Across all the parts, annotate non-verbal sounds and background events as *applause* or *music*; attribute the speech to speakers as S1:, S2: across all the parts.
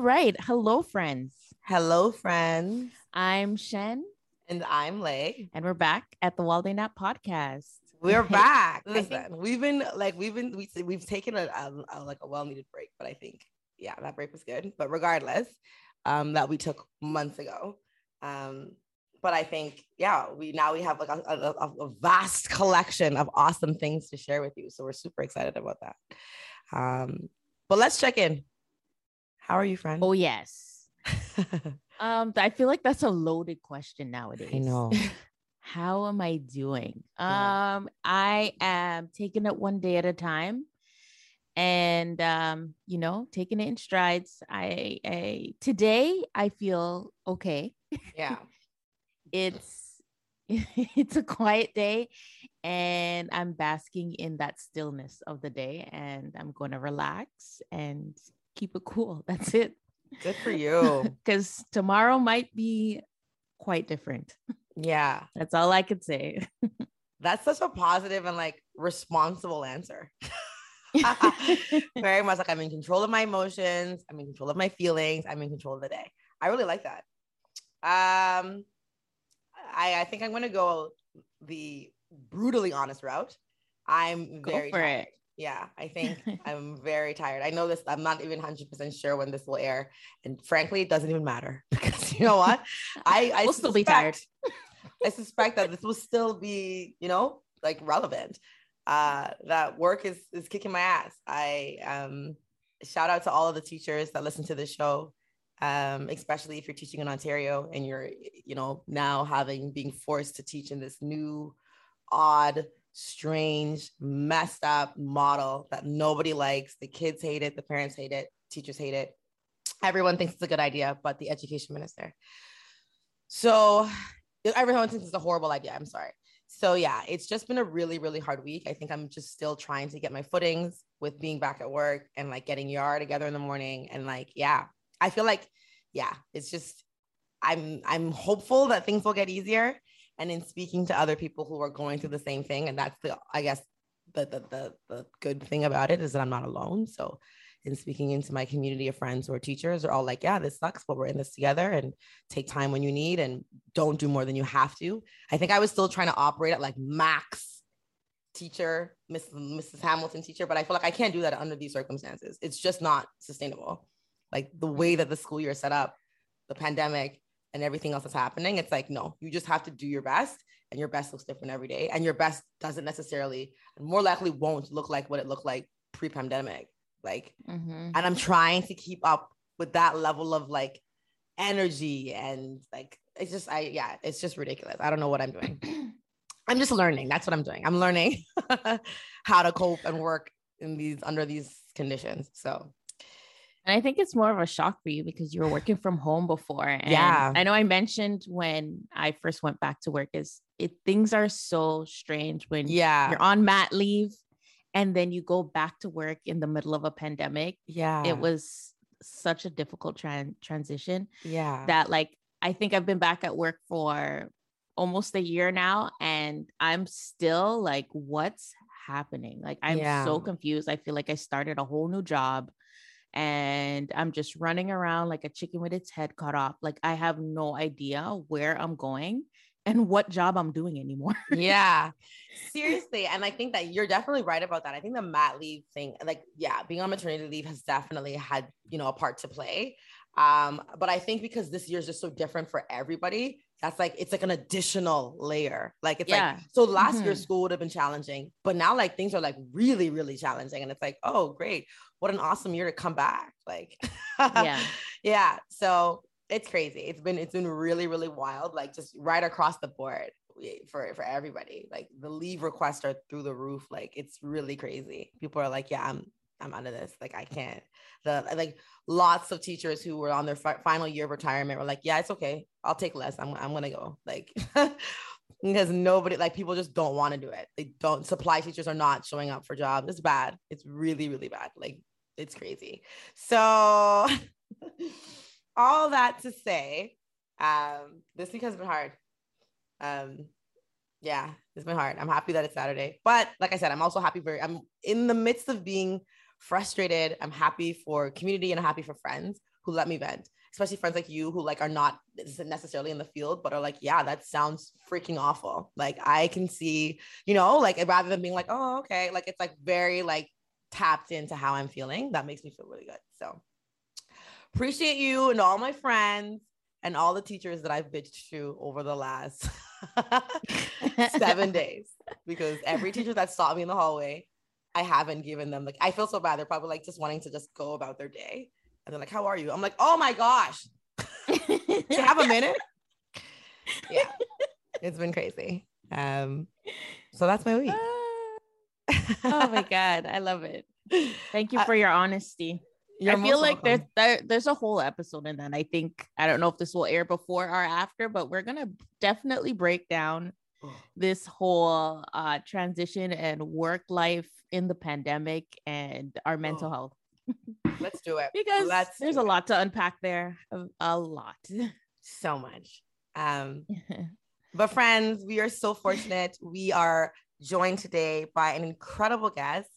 S1: All right. Hello, friends.
S2: Hello, friends.
S1: I'm Shen,
S2: And I'm Lay.
S1: and we're back at the Walday Nap podcast.
S2: We're *laughs* back. Listen, we've been like we've been we, we've taken a, a, a- like a well needed break, but I think yeah, that break was good. But regardless, um, that we took months ago. Um, but I think yeah, we now we have like a, a- a vast collection of awesome things to share with you. So we're super excited about that. Um, but let's check in. How are you, friend?
S1: Oh, yes. *laughs* Um, I feel like that's a loaded question nowadays.
S2: I know. *laughs*
S1: How am I doing?
S2: Yeah.
S1: Um, I am taking it one day at a time and um, you know, taking it in strides. I, I today I feel okay.
S2: yeah. *laughs*
S1: it's it's a quiet day and i'm basking in that stillness of the day and i'm going to relax and keep it cool *laughs* that's it
S2: Good for you. *laughs*
S1: because tomorrow might be quite different
S2: yeah.
S1: that's all i could say *laughs*
S2: That's such a positive and like responsible answer. Very much like I'm in control of my emotions, I'm in control of my feelings, I'm in control of the day. I really like that. Um I, I think I'm gonna go the brutally honest route. I'm
S1: Go
S2: very
S1: for
S2: tired.
S1: it.
S2: Yeah, I think *laughs* I'm very tired. I know this, I'm not even 100% sure when this will air. And frankly, it doesn't even matter *laughs* because you know what? I, *laughs* I
S1: We'll still be tired.
S2: I suspect that this will still be, you know, like relevant. Uh, that work is is kicking my ass. I um shout out to all of the teachers that listen to this show. Um, especially if you're teaching in Ontario and you're, you know, now having being forced to teach in this new, odd, strange, messed up model that nobody likes. The kids hate it, the parents hate it, teachers hate it. Everyone thinks it's a good idea, but the education minister. So everyone thinks it's a horrible idea. I'm sorry. So yeah, it's just been a really, really hard week. I think I'm just still trying to get my footings with being back at work and like getting Yara together in the morning. And like, yeah, I feel like, yeah, it's just I'm I'm hopeful that things will get easier. And in speaking to other people who are going through the same thing, and that's the I guess the the the, the good thing about it is that I'm not alone. So in speaking into my community of friends who are teachers are all like, yeah, this sucks, but we're in this together and take time when you need and don't do more than you have to. I think I was still trying to operate at like max teacher, Miss Mrs. Hamilton teacher, but I feel like I can't do that under these circumstances. It's just not sustainable. Like the way that the school year is set up, the pandemic and everything else that's happening, it's like, no, you just have to do your best and your best looks different every day. And your best doesn't necessarily, and more likely won't look like what it looked like pre-pandemic. Like
S1: Mhm.
S2: and I'm trying to keep up with that level of like energy and like it's just I yeah, it's just ridiculous. I don't know what I'm doing. *clears throat* I'm just learning. That's what I'm doing. I'm learning *laughs* how to cope and work in these under these conditions. So
S1: And I think it's more of a shock for you because you were working from home before. And
S2: Yeah.
S1: I know I mentioned when I first went back to work is it things are so strange when
S2: yeah,
S1: you're on mat leave and then you go back to work in the middle of a pandemic.
S2: yeah,
S1: It was such a difficult tran- transition
S2: yeah,
S1: that like I think I've been back at work for almost a year now and I'm still like what's happening? Like I'm
S2: Yeah.
S1: so confused. I feel like I started a whole new job and I'm just running around like a chicken with its head cut off. Like I have no idea where I'm going and what job I'm doing anymore. *laughs*
S2: yeah. Seriously. And I think that you're definitely right about that. I think the mat leave thing, like, yeah, being on maternity leave has definitely had, you know, a part to play. Um, but I think because this year is just so different for everybody, that's like it's like an additional layer. Like it's yeah. like so last mm-hmm. year school would have been challenging, but now like things are like really, really challenging. And it's like, oh great, what an awesome year to come back. Like yeah, *laughs* yeah. So it's crazy. It's been it's been really, really wild, like just right across the board for for everybody. Like the leave requests are through the roof. Like it's really crazy. People are like, yeah, I'm I'm out of this. Like I can't. The like lots of teachers who were on their fi- final year of retirement were like, yeah, it's okay. I'll take less. I'm I'm gonna go. Like *laughs* because nobody like people just don't want to do it. They don't. Supply teachers are not showing up for jobs. It's bad. It's really really bad. Like it's crazy. So *laughs* all that to say, um, this week has been hard. Um, yeah, it's been hard. I'm happy that it's Saturday, but like I said, I'm also happy for. I'm in the midst of being frustrated. I'm happy for community and I'm happy for friends who let me vent, especially friends like you who like are not necessarily in the field, but are like, yeah, that sounds freaking awful. Like I can see, you know, like rather than being like, oh, okay, like it's like very like tapped into how I'm feeling. That makes me feel really good. So appreciate you and all my friends and all the teachers that I've bitched to over the last *laughs* seven *laughs* days because every teacher that saw me in the hallway I haven't given them like I feel so bad. They're probably like just wanting to just go about their day. And they're like, How are you? I'm like, oh my gosh. *laughs* Do you have a minute? yeah. It's been crazy. Um, so that's my week.
S1: Oh my *laughs* God. I love it. Thank you for your honesty. I feel like there's there, there's a whole episode in that. I think I don't know if this will air before or after, but we're gonna definitely break down this whole uh, transition and work life in the pandemic and our mental oh. health. *laughs*
S2: Let's do it
S1: because
S2: Let's
S1: there's a lot to unpack there. A, a lot,
S2: so much. Um, *laughs* but friends, we are so fortunate. We are joined today by an incredible guest.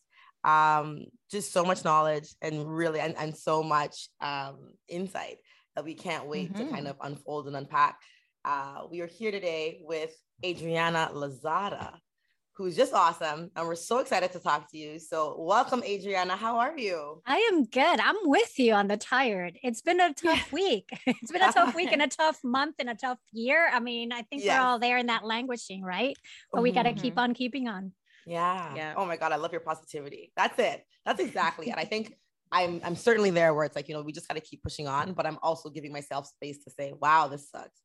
S2: Um, just so much knowledge and really and, and so much um, insight that we can't wait mm-hmm. to kind mm-hmm. of unfold and unpack. Uh, we are here today with Adriana Lozada, who's just awesome. And we're so excited to talk to you. So, welcome, Adriana. How are you?
S3: I am good. I'm with you on the tired. It's been a tough week. *laughs* It's been a tough week and a *laughs* tough month and a tough year. I mean, I think yes. we're all there in that languishing, right? But we got to keep mm-hmm. on keeping on.
S2: Yeah. yeah. Oh my God. I love your positivity. That's it. That's exactly it. I think. I'm I'm certainly there where it's like, you know, we just got to keep pushing on, but I'm also giving myself space to say, wow, this sucks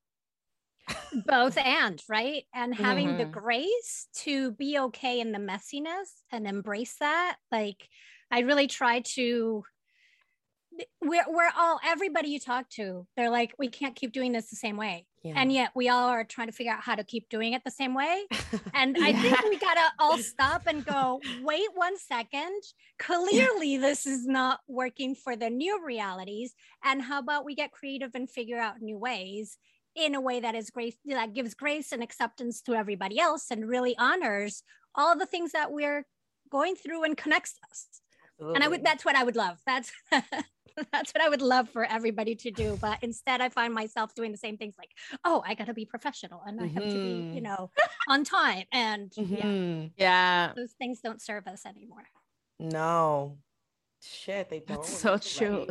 S3: both and right and having mm-hmm. the grace to be okay in the messiness and embrace that like i really try to we're, we're all everybody you talk to they're like we can't keep doing this the same way yeah. and yet we all are trying to figure out how to keep doing it the same way *laughs* and yeah. i think we gotta all stop and go wait one second clearly yeah. this is not working for the new realities and how about we get creative and figure out new ways in a way that is grace that gives grace and acceptance to everybody else and really honors all the things that we're going through and connects us. Absolutely. and i would that's what i would love. That's *laughs* that's what i would love for everybody to do. But instead i find myself doing the same things like oh i gotta be professional and i have mm-hmm. to be you mm-hmm. know on time. And
S1: mm-hmm. yeah. yeah
S3: those things don't serve us anymore.
S2: No. Shit they don't.
S1: that's *laughs* so true.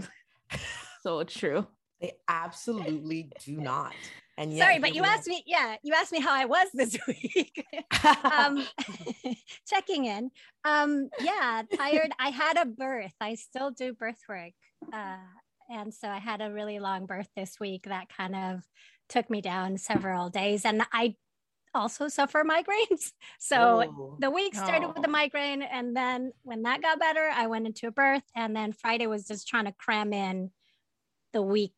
S1: So true
S2: they absolutely do not.
S3: And yet, sorry, but you asked me, yeah, you asked me how I was this *laughs* week. *laughs* um, *laughs* checking in. Um, yeah, tired. I had a birth. I still do birth work. Uh, and so I had a really long birth this week that kind of took me down several days. And I also suffer migraines. So oh. the week started oh. with a migraine. And then when that got better, I went into a birth. And then Friday was just trying to cram in the week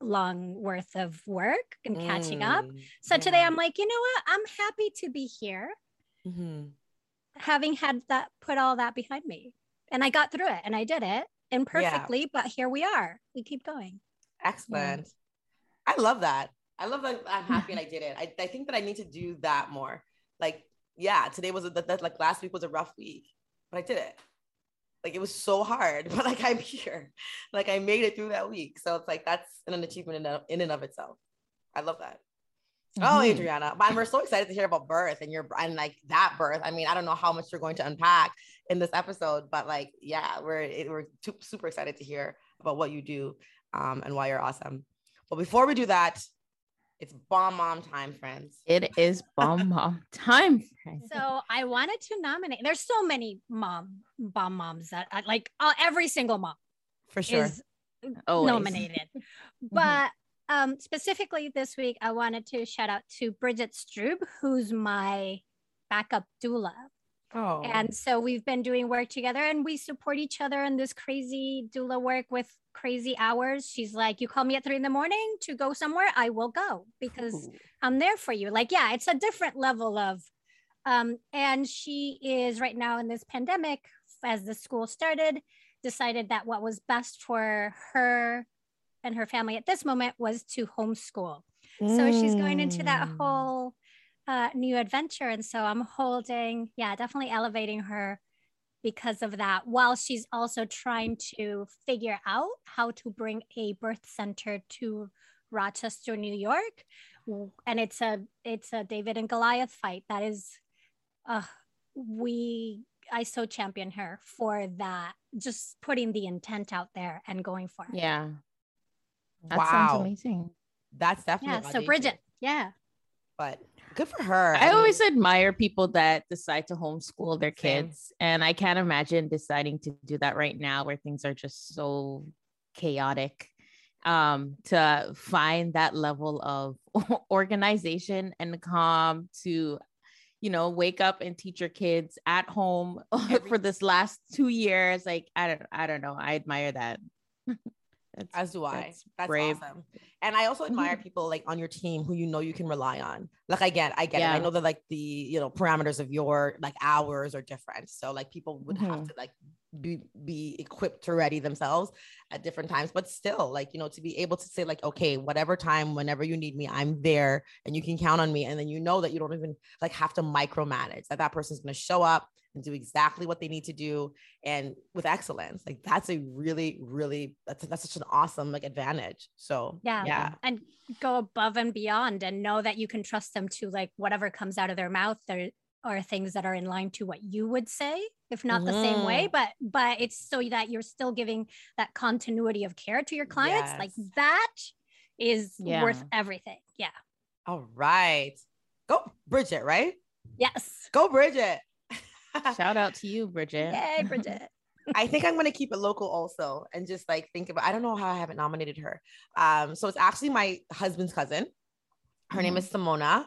S3: long worth of work and catching mm, up. So yeah. today I'm like, you know what? I'm happy to be here. Mm-hmm. Having had that, put all that behind me. And I got through it and I did it imperfectly, yeah. but here we are. We keep going.
S2: Excellent. Yeah. I love that. I love that I'm happy and I *laughs* did it. I, I think that I need to do that more. Like, yeah, today was a, that, that like last week was a rough week, but I did it. Like it was so hard, *laughs* but like I'm here. Like I made it through that week. So it's like that's an achievement in, and of itself. I love that. Oh, mm-hmm. Oh, Adriana, but we're so excited to hear about birth and your and like that birth. I mean, I don't know how much you're going to unpack in this episode, but like, yeah, we're we're super excited to hear about what you do um, and why you're awesome. But before we do that, it's bomb mom time, friends.
S1: It is bomb mom *laughs* time, friends.
S3: So I wanted to nominate. There's so many mom bomb moms that I, like uh, every single mom
S2: for sure
S3: is Always. nominated. Mm-hmm. but um, specifically this week, I wanted to shout out to Bridget Strub, who's my backup doula. Oh. And so we've been doing work together and we support each other in this crazy doula work with crazy hours. She's like, You call me at three in the morning to go somewhere, I will go because Ooh. I'm there for you. Like, yeah, it's a different level of, um, and she is right now in this pandemic, as the school started, decided that what was best for her and her family at this moment was to homeschool. Mm. So she's going into that mm. whole uh, new adventure. And so I'm holding, yeah, definitely elevating her because of that while she's also trying to figure out how to bring a birth center to Rochester, New York. And it's a it's a David and Goliath fight. That is uh we I so champion her for that, just putting the intent out there and going for it.
S1: Yeah.
S2: That wow. sounds amazing. That's definitely
S3: yeah. So Bridget, yeah.
S2: But good for her.
S1: I, I mean, always admire people that decide to homeschool their kids. And I can't imagine deciding to do that right now where things are just so chaotic. Um, to find that level of *laughs* organization and calm to you know wake up and teach your kids at home *laughs* for this last two years like i don't i don't know i admire that *laughs*
S2: That's, As do I. That's, awesome. And I also admire people like on your team who you know you can rely on. Like I get, I get yeah. it. I know that like the you know parameters of your like hours are different. So like people would mm-hmm. have to like be be equipped to ready themselves at different times. But still, like you know, to be able to say like, okay, whatever time, whenever you need me, I'm there, and you can count on me. And then you know that you don't even like have to micromanage. That that person's going to show up and do exactly what they need to do and with excellence. Like that's a really really that's that's such an awesome like advantage. So
S3: yeah. yeah. And go above and beyond and know that you can trust them to like whatever comes out of their mouth there are things that are in line to what you would say if not mm-hmm. the same way. Mm-hmm. but but it's so that you're still giving that continuity of care to your clients. Yes. like that is yeah. worth everything. Yeah.
S2: All right. Go bridget right?
S3: Yes.
S2: Go bridget
S1: Shout out to you, Bridget.
S3: Yay, *laughs* Bridget.
S2: I think I'm gonna keep it local also and just like think about I don't know how I haven't nominated her. Um, so it's actually my husband's cousin. Her mm name is mm-hmm. Simona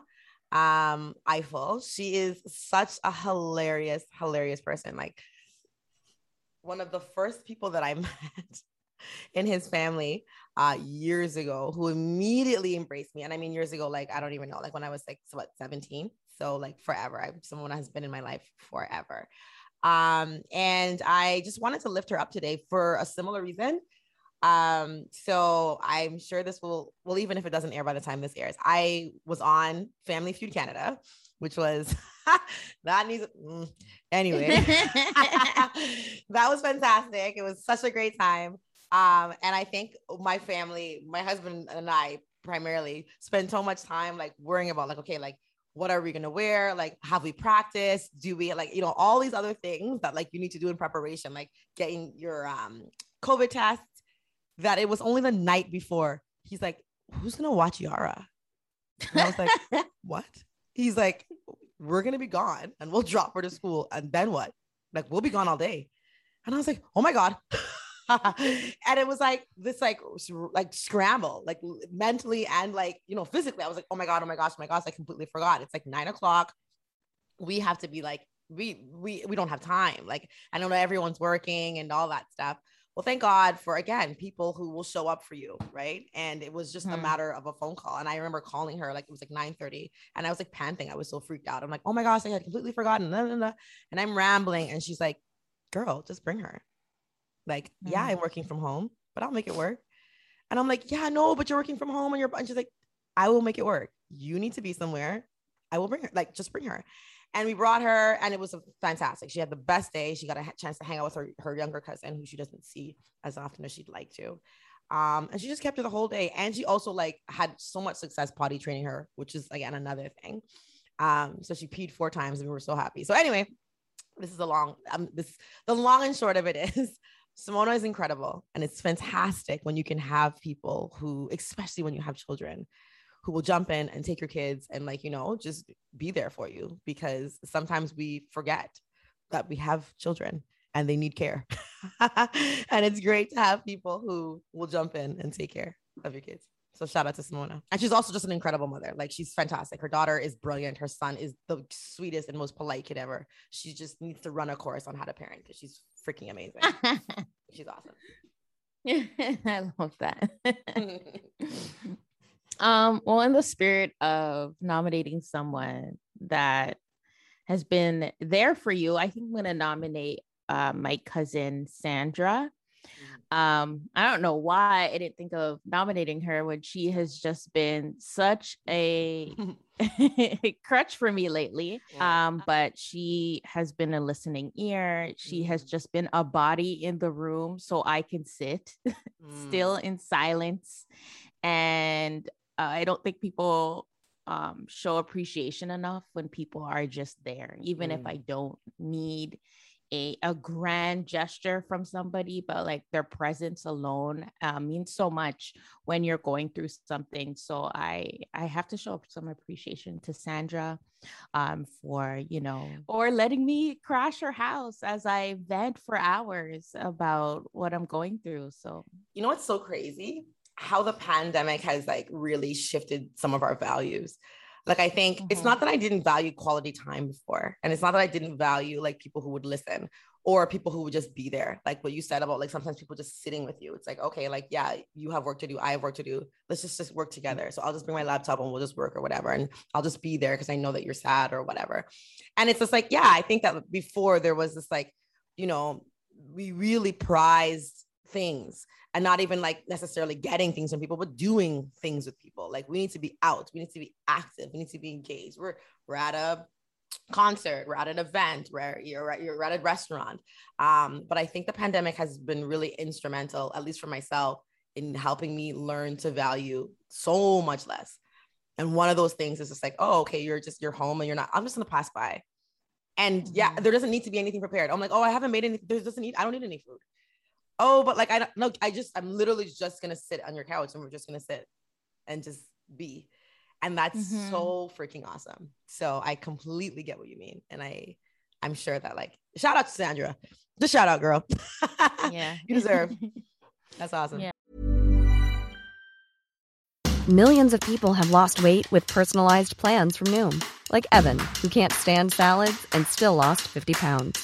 S2: um Eiffel. She is such a hilarious, hilarious person. Like one of the first people that I *laughs* met in his family uh years ago who immediately embraced me. And I mean years ago, like I don't even know, like when I was like what 17. So like forever. I someone has been in my life forever. Um, and I just wanted to lift her up today for a similar reason. Um, so I'm sure this will well, even if it doesn't air by the time this airs, I was on Family Feud Canada, which was *laughs* that needs mm, anyway. *laughs* that was fantastic. It was such a great time. Um, and I think my family, my husband and I primarily spend so much time like worrying about like, okay, like what are we going to wear? Like have we practiced? Do we like you know all these other things that like you need to do in preparation like getting your um covid test that it was only the night before. He's like who's going to watch yara? And i was like *laughs* what? He's like we're going to be gone and we'll drop her to school and then what? Like we'll be gone all day. And i was like oh my god *laughs* *laughs* and it was like this like like scramble like mentally and like you know physically. I was like oh my god oh my gosh oh my gosh i completely forgot. It's like nine o'clock. We have to be like we we we don't have time. Like i don't know everyone's working and all that stuff. Well thank god for again people who will show up for you right? And it was just hmm. a matter of a phone call. And i remember calling her like it was like 9 30 and i was like panting. I was so freaked out. I'm like oh my gosh i had completely forgotten *laughs* and i'm rambling. And she's like girl just bring her like, mm-hmm. yeah, I'm mm. working from home, but I'll make it work. And I'm like, yeah, no, but you're working from home and you're, and she's like, I will make it work. You need to be somewhere. I will bring her, like, just bring her. And we brought her, and it was fantastic. She had the best day. She got a chance to hang out with her, her younger cousin, who she doesn't see as often as she'd like to. Um, and she just kept her the whole day. And she also like had so much success potty training her, which is again another thing. Um, so she peed four times, and we were so happy. So anyway, this is a long um, this the long and short of it *laughs* is Simona is incredible, and it's fantastic when you can have people who, especially when you have children, who will jump in and take your kids and like you know just be there for you because sometimes we forget that we have children and they need care *laughs* and it's great to have people who will jump in and take care of your kids so shout out to Simona. And she's also just an incredible mother. Like she's fantastic. Her daughter is brilliant. Her son is the sweetest and most polite kid ever. She just needs to run a course on how to parent because she's freaking amazing. *laughs* she's awesome. *laughs*
S1: I love that. *laughs* um, well, in the spirit of nominating someone that has been there for you, I think I'm gonna nominate uh, my cousin Sandra. Um, I don't know why I didn't think of nominating her when she has just been such a *laughs* crutch for me lately. Um, but she has been a listening ear. She has mm. just been a body in the room so I can sit *laughs* still mm. in silence. And uh, I don't think people um, show appreciation enough when people are just there, even mm. if I don't need a, a grand gesture from somebody, but like their presence alone uh, means so much when you're going through something. So I I have to show some appreciation to Sandra um, for you know or letting me crash her house as I vent for hours about what I'm going through. So
S2: you know what's so crazy? How the pandemic has like really shifted some of our values. Like I think mm-hmm. it's not that I didn't value quality time before, and it's not that I didn't value like people who would listen or people who would just be there. Like what you said about like sometimes people just sitting with you. It's like okay, like yeah, you have work to do, I have work to do. Let's just just work together. So I'll just bring my laptop and we'll just work or whatever, and I'll just be there because I know that you're sad or whatever. And it's just like yeah, I think that before there was this like you know we really prized things and not even like necessarily getting things from people, but doing things with people. Like we need to be out, we need to be active, we need to be engaged. We're we're at a concert, we're at an event, where you're at, you're at a restaurant. Um, but I think the pandemic has been really instrumental, at least for myself, in helping me learn to value so much less. And one of those things is just like, oh, okay, you're just you're home and you're not. I'm just gonna pass by. And yeah, mm-hmm. there doesn't need to be anything prepared. I'm like, oh, I haven't made any. There doesn't need. I don't need any food oh, but like I don't know. I just I'm literally just gonna sit on your couch and we're just gonna sit and just be. And that's mm-hmm. so freaking awesome. So I completely get what you mean. And I I'm sure that like shout out to Sandra. Just shout out, girl. *laughs*
S1: yeah.
S2: you deserve. *laughs* That's awesome. Yeah.
S4: Millions of people have lost weight with personalized plans from Noom, like Evan, who can't stand salads and still lost 50 pounds.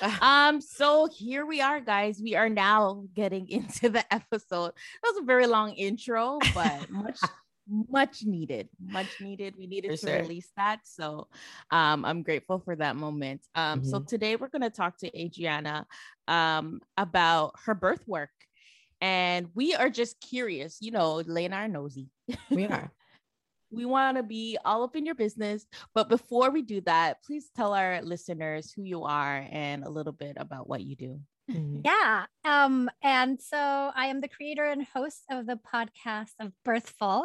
S4: *laughs*
S1: Um, so here we are, guys. We are now getting *laughs* into the episode. That was a very long intro, but *laughs* much much needed much needed we needed for to sure. release that so um i'm grateful for that moment um mm-hmm. so today we're going to talk to adriana um about her birth work and we are just curious you know laying our nosy
S2: we are
S1: we want to be all up in your business. But before we do that, please tell our listeners who you are and a little bit about what you do.
S3: Mm-hmm. Yeah. Um, and so I am the creator and host of the podcast of Birthful,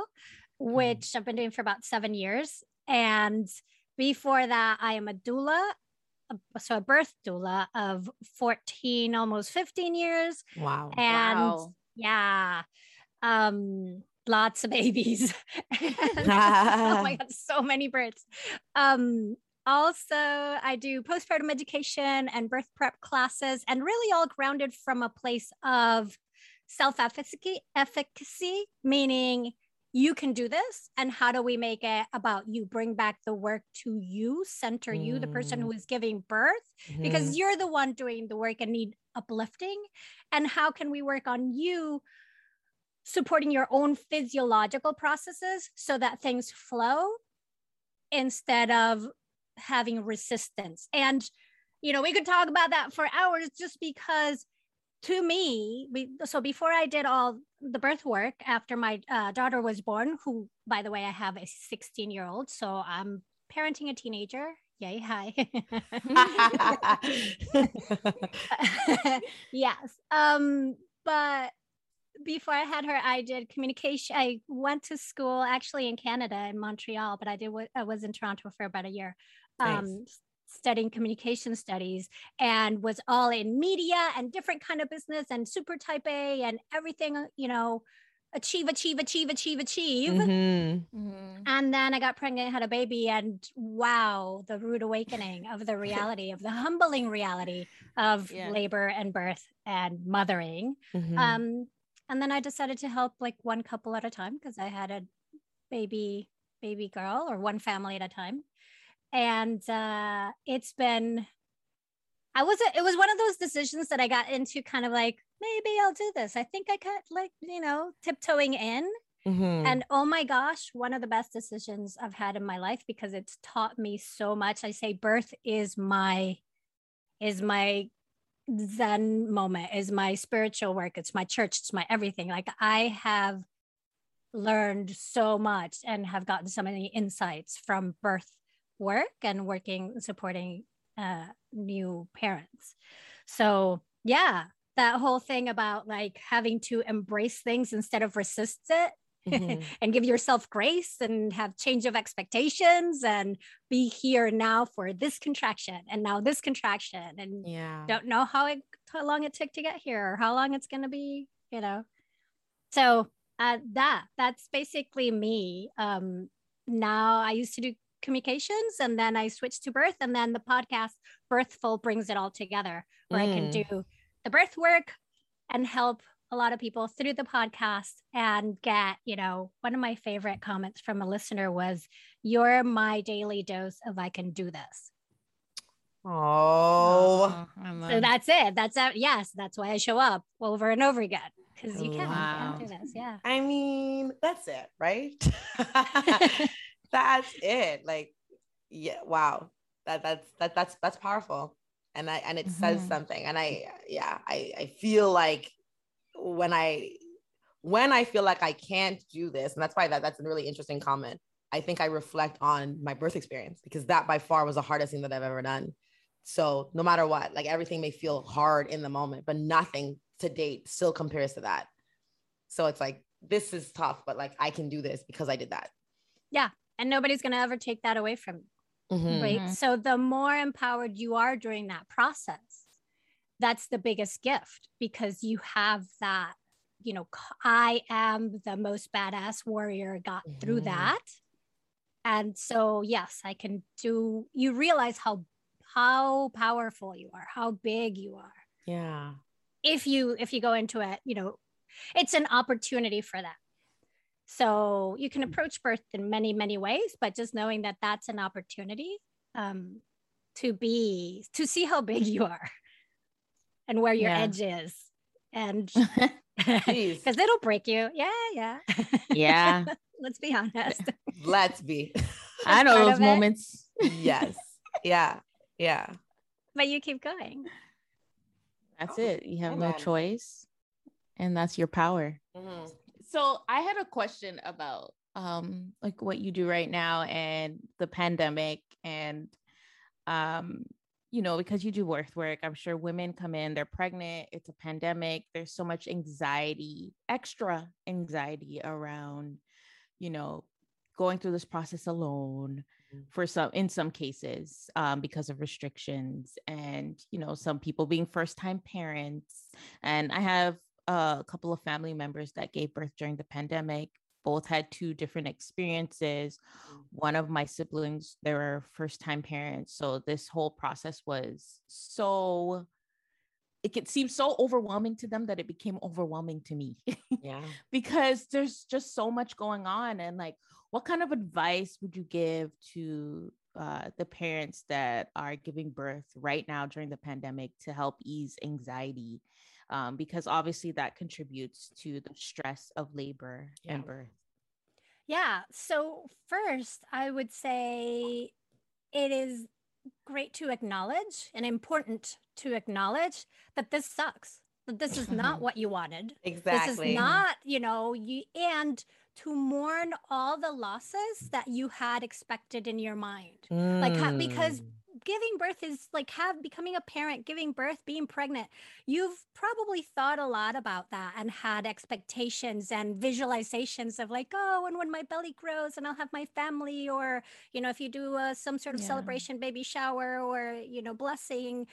S3: mm-hmm. which. I've been doing for about seven years. And before that, I am a doula, so a birth doula of 14, almost 15 years.
S2: Wow.
S3: And
S1: wow.
S3: yeah. Um, lots of babies. *laughs* oh my *laughs* god, so many births. Um, also, I do postpartum education and birth prep classes, and really all grounded from a place of self efficacy, efficacy, meaning you can do this and how do we make it about you bring back the work to you center mm. you the person who is giving birth mm-hmm. because you're the one doing the work and need uplifting and how can we work on you supporting your own physiological processes so that things flow instead of having resistance and you know we could talk about that for hours just because to me, we, so before I did all the birth work after my uh, daughter was born, who, by the way, I have a 16 year old, so I'm parenting a teenager. Yay, hi. *laughs* *laughs* yes. Um, but before I had her, I did communication. I went to school actually in Canada in Montreal, but I did I was in Toronto for about a year. Nice. Um, studying communication studies and was all in media and different kind of business and super type A and everything, you know, achieve, achieve, achieve, achieve, achieve. Mm-hmm. Mm-hmm. And then I got pregnant, had a baby, and wow, the rude awakening of the *laughs* reality, of the humbling reality of yeah. labor and birth and mothering. Mm-hmm. Um, and then I decided to help like one couple at a time because I had a baby baby girl or one family at a time. And uh, it's been i was it was one of those decisions that i got into kind of like maybe i'll do this. I think i got like you know tiptoeing in. Mm-hmm. and oh my gosh one of the best decisions i've had in my life because it's taught me so much. I say birth is my is my zen moment is my spiritual work it's my church it's my everything like i have learned so much and have gotten so many insights from birth work and working supporting uh, new parents. So yeah, that whole thing about like having to embrace things instead of resist it mm-hmm. *laughs* and give yourself grace and have change of expectations and be here now for this contraction and now this contraction and yeah don't know how it how long it took to get here or how long it's going to be you know so uh, that that's basically me um now i used to do communications and then I switched to birth and then the podcast Birthful brings it all together where mm. I can mm. do the birth work and help a lot of people through the podcast and get, you know, one of my favorite comments from a listener was, You're my daily dose of I can do this.
S2: Oh,
S3: so that's it. That's it. Yes, that's why I show up over and over again because you can, wow. you can do this. Yeah.
S2: I mean, that's it, right? *laughs* *laughs* that's it. Like, yeah, wow. That that's that that's that's powerful. And I and it mm-hmm. says something. And I yeah, I I feel like when I when I feel like I can't do this, and that's why that that's a really interesting comment. I think I reflect on my birth experience because that by far was the hardest thing that I've ever done. So no matter what, like everything may feel hard in the moment, but nothing to date still compares to that. So it's like this is tough, but like I can do this because I did that.
S3: Yeah and nobody's going to ever take that away from you mm-hmm. right mm-hmm. so the more empowered you are during that process that's the biggest gift because you have that you know i am the most badass warrior got mm-hmm. through that. And so yes i can do you realize how how powerful you are how big you are.
S2: Yeah.
S3: If you if you go into it you know it's an opportunity for that. So you can approach birth in many, many ways, but just knowing that that's an opportunity um, to be, to see how big *laughs* you are and where your yeah. edge is. And *laughs* because *laughs* it'll break you. Yeah, yeah.
S1: Yeah. *laughs*
S3: Let's be honest.
S2: Let's be.
S1: I know those moments.
S2: yes. Yeah. Yeah.
S3: But you keep going.
S1: That's oh, it. You have no choice. And that's your power. Mm-hmm so I had a question about um like what you do right now and the pandemic and um you know because you do birth work i'm sure women come in they're pregnant it's a pandemic there's so much anxiety extra anxiety around you know going through this process alone mm-hmm. for some in some cases um, because of restrictions and you know some people being first time parents and i have a couple of family members that gave birth during the pandemic. Both had two different experiences. Mm. One of my siblings, they were first time parents. So this whole process was so it could seem so overwhelming to them that it became overwhelming to me.
S2: Yeah. *laughs*
S1: because there's just so much going on. And like, what kind of advice would you give to uh, the parents that are giving birth right now during the pandemic to help ease anxiety? Um, because obviously that contributes to the stress of labor
S2: Yeah.
S1: and birth.
S3: Yeah. So, first, I would say it is great to acknowledge and important to acknowledge that this sucks, that this is not *laughs* what you wanted.
S2: Exactly.
S3: This is not, you know, you and to mourn all the losses that you had expected in your mind. Like, because
S2: Mm.
S3: Giving birth is like have becoming a parent, giving birth, being pregnant. You've probably thought a lot about that and had expectations and visualizations of like, oh, and when my belly grows and I'll have my family, or, you know, if you do uh, some sort of
S1: Yeah.
S3: celebration, baby shower, or, you know, blessing,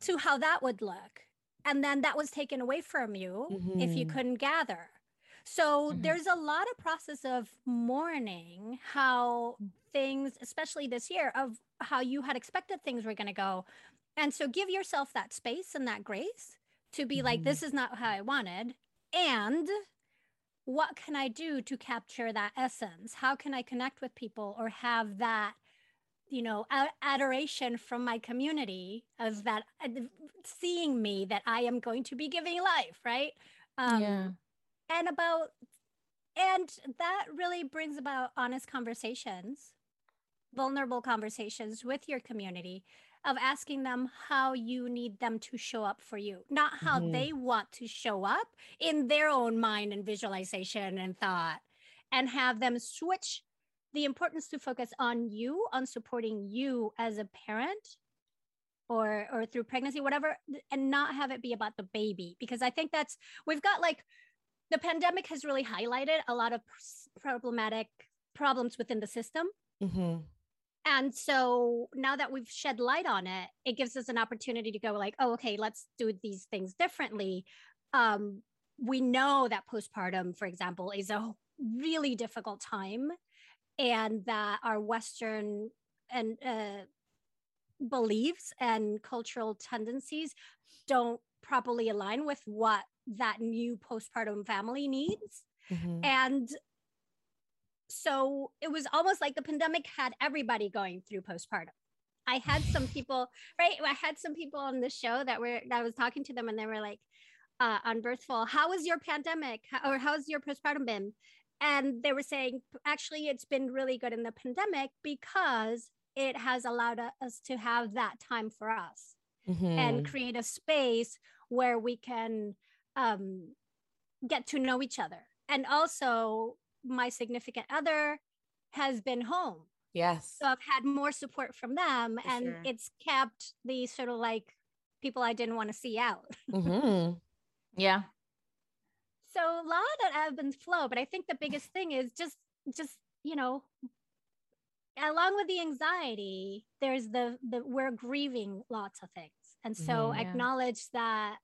S3: to how that would look. And then that was taken away from you if you
S2: Mhm.
S3: couldn't gather. So
S1: Mhm.
S3: there's a lot of process of mourning how things, especially this year, of how you had expected things were going to go. And so give yourself that space and that grace to be like,
S2: Mhm.
S3: this is not how I wanted. And what can I do to capture that essence? How can I connect with people or have that, you know, adoration from my community of that seeing me that I am going to be giving life, right? Um,
S1: yeah.
S3: and about and that really brings about honest conversations vulnerable conversations with your community of asking them how you need them to show up for you not how
S2: Mhm.
S3: they want to show up in their own mind and visualization and thought and have them switch the importance to focus on you on supporting you as a parent or or through pregnancy whatever and not have it be about the baby because i think that's we've got like the pandemic has really highlighted a lot of problematic problems within the system
S2: Mhm.
S3: And so now that we've shed light on it it gives us an opportunity to go like oh okay let's do these things differently um we know that postpartum for example is a really difficult time and that our western and uh, beliefs and cultural tendencies don't properly align with what that new postpartum family needs
S2: Mhm.
S3: and so it was almost like the pandemic had everybody going through postpartum. I had some *laughs* people, right? I had some people on the show that were, that I was talking to them and they were like, uh, on Birthful, how was your pandemic? How, or how's your postpartum been? And they were saying, actually, it's been really good in the pandemic because it has allowed us to have that time for us
S2: Mhm.
S3: and create a space where we can um, get to know each other. And also, my significant other has been home.
S2: yes.
S3: So I've had more support from them,
S1: For
S3: and
S1: sure.
S3: it's kept the sort of like people I didn't want to see out. *laughs*
S2: Mhm.
S1: Yeah.
S3: So a lot of ebb and flow, but I think the biggest thing is just, just you know, along with the anxiety, there's the the we're grieving lots of things, and so
S2: Mhm.
S1: Yeah.
S3: acknowledge that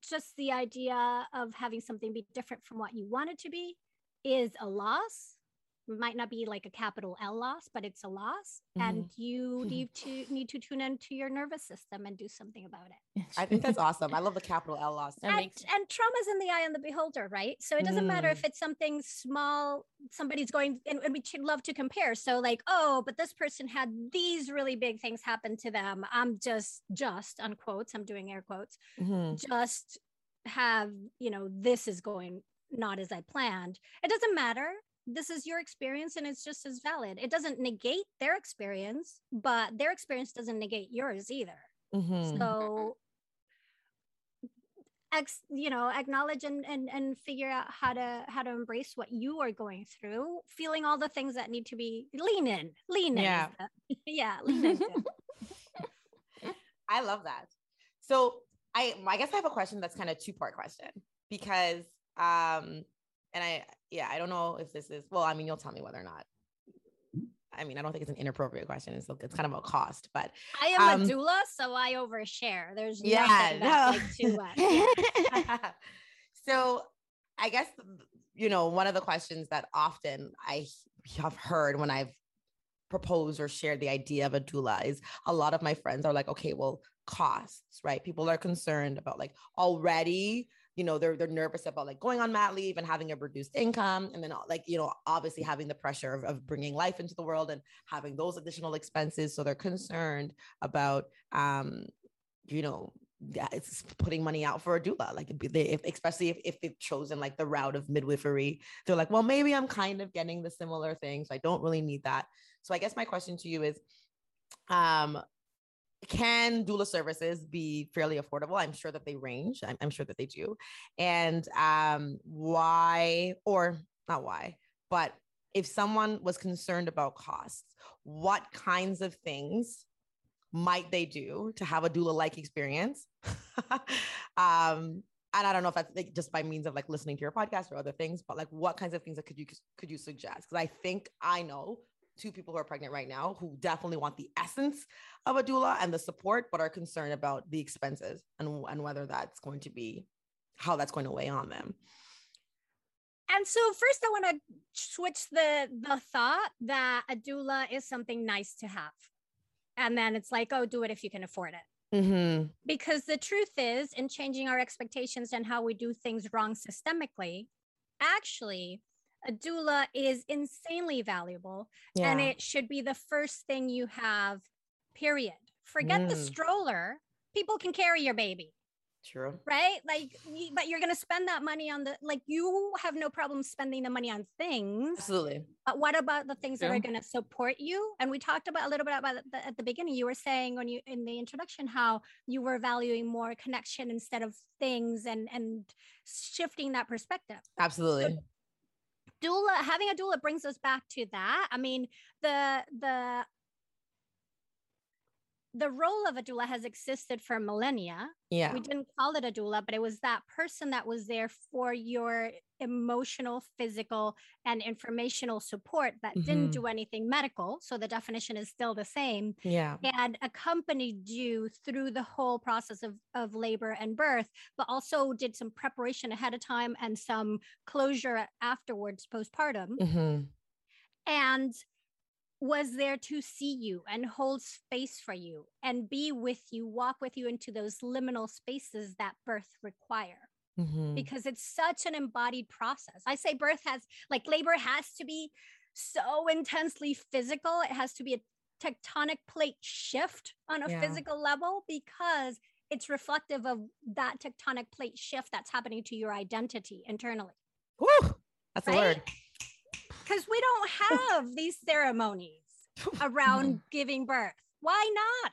S3: just the idea of having something be different from what you want it to be is a loss. It might not be like a capital L loss, but it's a loss, and mm-hmm. you hmm. need to need to tune into your nervous system and do something about it.
S2: I think that's awesome. I love the capital L loss.
S3: And,
S1: makes-
S3: and trauma's in the eye of the beholder, right? So it doesn't matter if mm. it's something small, somebody's going, and, and we should love to compare. So, like, oh, but this person had these really big things happen to them. I'm just, just unquotes, I'm doing air quotes,
S2: Mhm.
S3: just have, you know, this is going not as I planned. It doesn't matter. This is your experience and it's just as valid. It doesn't negate their experience, but their experience doesn't negate yours either
S2: Mhm.
S3: so ex you know acknowledge and, and and figure out how to how to embrace what you are going through feeling all the things that need to be lean in lean in
S2: Yeah. *laughs*
S3: yeah lean in. *laughs*
S2: I love that. So I I guess I have a question that's kind of two part question because um and I yeah I don't know if this is well I mean you'll tell me whether or not I mean I don't think it's an inappropriate question it's it's kind of a cost but
S3: i am
S2: Um,
S3: a doula so i overshare there's
S2: Yeah, *laughs* no.
S3: like too much *laughs* Yeah.
S2: so I guess you know one of the questions that often I have heard when I've proposed or shared the idea of a doula is a lot of my friends are like, okay, well, costs, right? People are concerned about like already, you know, they're they're nervous about like going on mat leave and having a reduced income, and then like you know, obviously having the pressure of, of bringing life into the world and having those additional expenses. So they're concerned about, um, you know, it's putting money out for a doula. Like they, if, especially if, if they've chosen like the route of midwifery, they're like, well, maybe I'm kind of getting the similar things. So I don't really need that. So I guess my question to you is, um, can doula services be fairly affordable? I'm sure that they range. I'm, I'm sure that they do. And um, why, or not why, but if someone was concerned about costs, what kinds of things might they do to have a doula like experience? *laughs* um, and I don't know if that's like just by means of like listening to your podcast or other things, but like what kinds of things that could you could you suggest? Because I think I know two people who are pregnant right now who definitely want the essence of a doula and the support, but are concerned about the expenses and, and whether that's going to be how that's going to weigh on them.
S3: And so first I want to switch the the thought that a doula is something nice to have. And then it's like, oh, do it if you can afford it.
S2: Mm-hmm.
S3: Because the truth is, in changing our expectations and how we do things wrong systemically, actually, a doula is insanely valuable yeah. and it should be the first thing you have period. Forget mm. the stroller. People can carry your baby.
S2: True.
S3: Right? Like but you're going to spend that money on the like you have no problem spending the money on things
S2: absolutely.
S3: but what about the things that are going to support you? And we talked about a little bit about the, at the beginning you were saying when you in the introduction how you were valuing more connection instead of things and and shifting that perspective.
S2: Absolutely. So
S3: doula having a doula brings us back to that i mean the the the role of a doula has existed for millennia.
S2: Yeah.
S3: We didn't call it a doula, but it was that person that was there for your emotional, physical, and informational support that mm-hmm. didn't do anything medical. So the definition is still the same.
S2: Yeah.
S3: And accompanied you through the whole process of, of labor and birth, but also did some preparation ahead of time and some closure afterwards, postpartum.
S2: Mm-hmm.
S3: And was there to see you and hold space for you and be with you, walk with you into those liminal spaces that birth require. Mm-hmm. Because it's such an embodied process. I say birth has, like, labor has to be so intensely physical. It has to be a tectonic plate shift on a yeah. physical level because it's reflective of that tectonic plate shift that's happening to your identity internally.
S2: Woo, that's right? a word
S3: because we don't *laughs* have these ceremonies around giving birth. Why not?